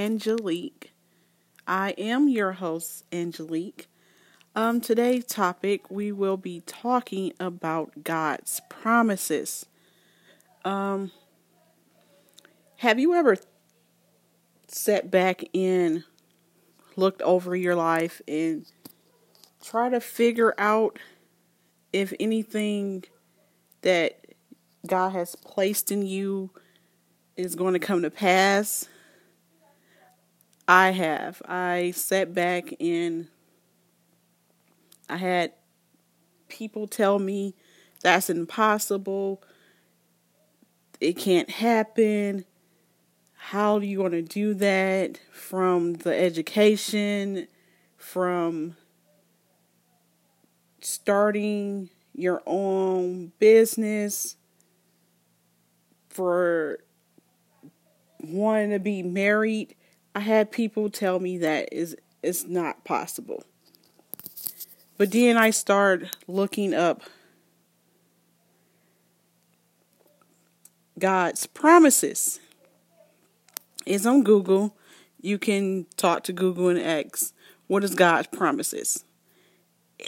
Angelique. I am your host, Angelique. Um, today's topic we will be talking about God's promises. Um, have you ever sat back and looked over your life and try to figure out if anything that God has placed in you is going to come to pass. I have. I sat back and I had people tell me that's impossible. It can't happen. How are you going to do that from the education, from starting your own business, for wanting to be married, I had people tell me that is it's not possible. But then I started looking up God's promises. It's on Google. You can talk to Google and ask, what is God's promises?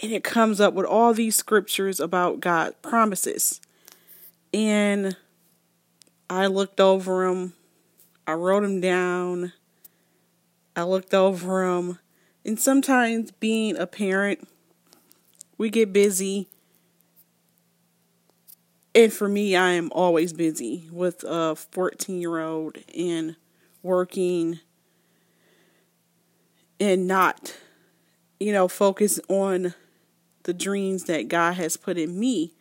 And it comes up with all these scriptures about God's promises. And I looked over them I wrote them down. I looked over them. And sometimes being a parent, we get busy. And for me, I am always busy with a 14 year old and working and not, you know, focus on the dreams that God has put in me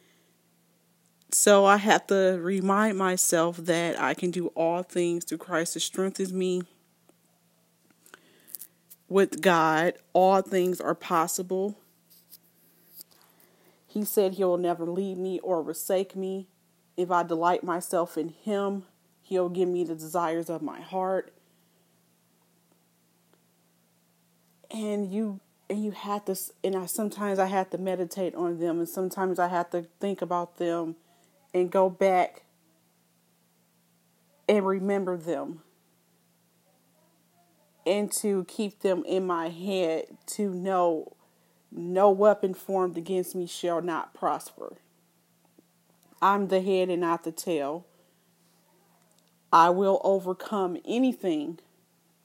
so I have to remind myself that I can do all things through Christ who strengthens me. With God, all things are possible. He said he will never leave me or forsake me. If I delight myself in him, he'll give me the desires of my heart. And you and you have to and I sometimes I have to meditate on them and sometimes I have to think about them and go back and remember them and to keep them in my head to know no weapon formed against me shall not prosper. I'm the head and not the tail. I will overcome anything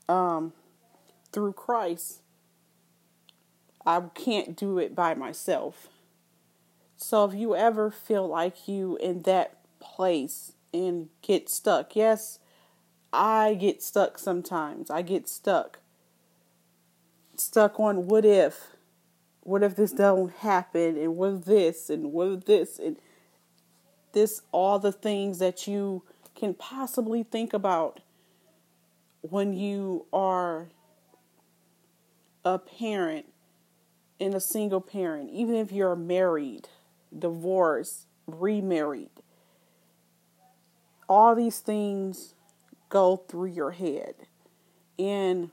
um, through Christ. I can't do it by myself. So if you ever feel like you in that place and get stuck, yes, I get stuck sometimes. I get stuck. Stuck on what if? What if this don't happen? And what if this? And what if this? And this, all the things that you can possibly think about when you are a parent and a single parent, even if you're married divorced, remarried. All these things go through your head. And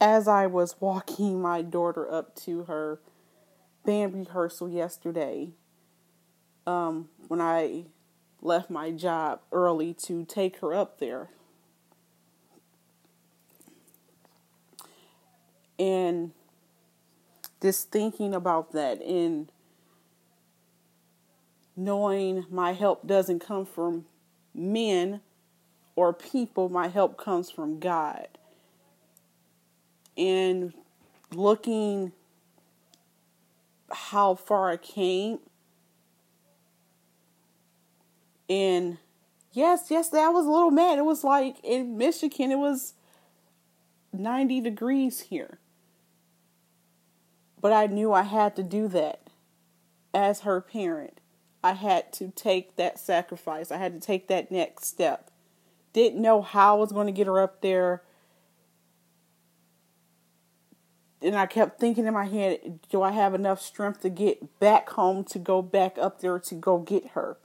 as I was walking my daughter up to her band rehearsal yesterday, um, when I left my job early to take her up there. And just thinking about that and knowing my help doesn't come from men or people, my help comes from God. And looking how far I came, and yes, yes, I was a little mad. It was like in Michigan, it was 90 degrees here. But I knew I had to do that as her parent. I had to take that sacrifice. I had to take that next step. Didn't know how I was going to get her up there. And I kept thinking in my head, do I have enough strength to get back home to go back up there to go get her?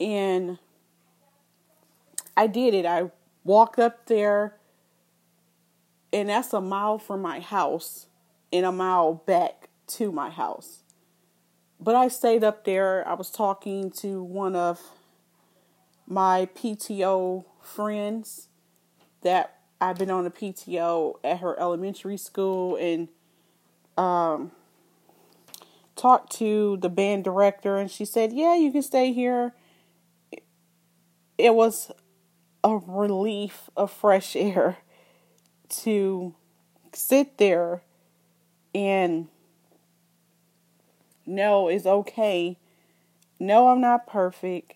And I did it. I walked up there, and that's a mile from my house and a mile back to my house. But I stayed up there. I was talking to one of my PTO friends that I've been on a PTO at her elementary school and um, talked to the band director, and she said, Yeah, you can stay here. It was a relief of fresh air to sit there and know it's okay. No, I'm not perfect.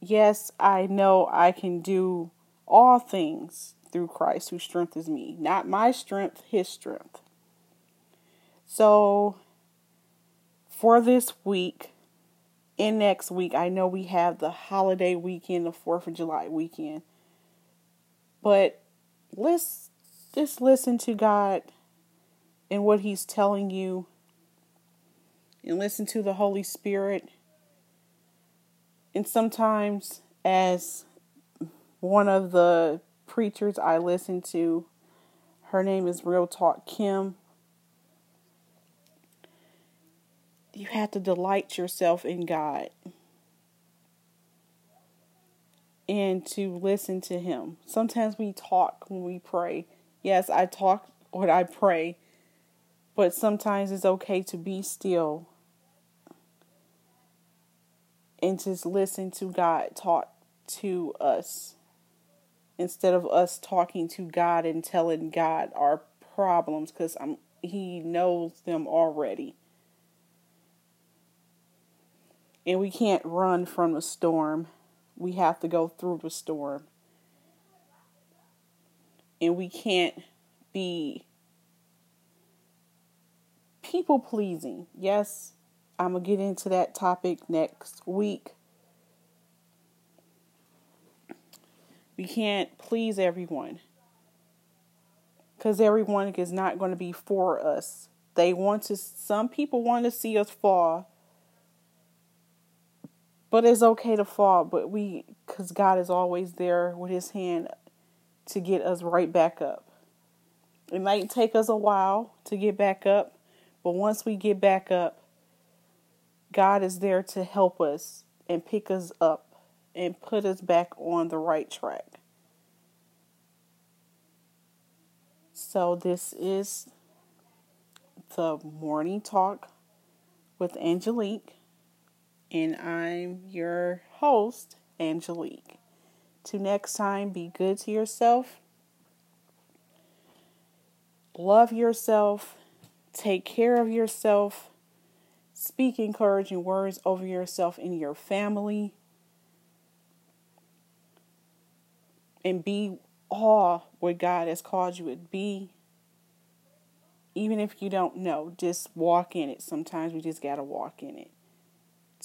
Yes, I know I can do all things through Christ who strengthens me. Not my strength, his strength. So, for this week and next week, I know we have the holiday weekend, the 4th of July weekend. But let's just listen to God and what He's telling you and listen to the Holy Spirit. And sometimes, as one of the preachers I listen to, her name is Real Talk Kim. You have to delight yourself in God and to listen to Him. Sometimes we talk when we pray. Yes, I talk when I pray, but sometimes it's okay to be still and just listen to God talk to us instead of us talking to God and telling God our problems because He knows them already. And we can't run from a storm. We have to go through the storm. And we can't be people pleasing. Yes, I'm going to get into that topic next week. We can't please everyone because everyone is not going to be for us. They want to, some people want to see us fall, but it's okay to fall. But we, because God is always there with His hand to get us right back up. It might take us a while to get back up, but once we get back up, God is there to help us and pick us up and put us back on the right track. So, this is the morning talk with Angelique, and I'm your host, Angelique. To next time, be good to yourself, love yourself, take care of yourself, speak encouraging words over yourself and your family, and be all what God has called you to be. Even if you don't know, just walk in it. Sometimes we just got to walk in it.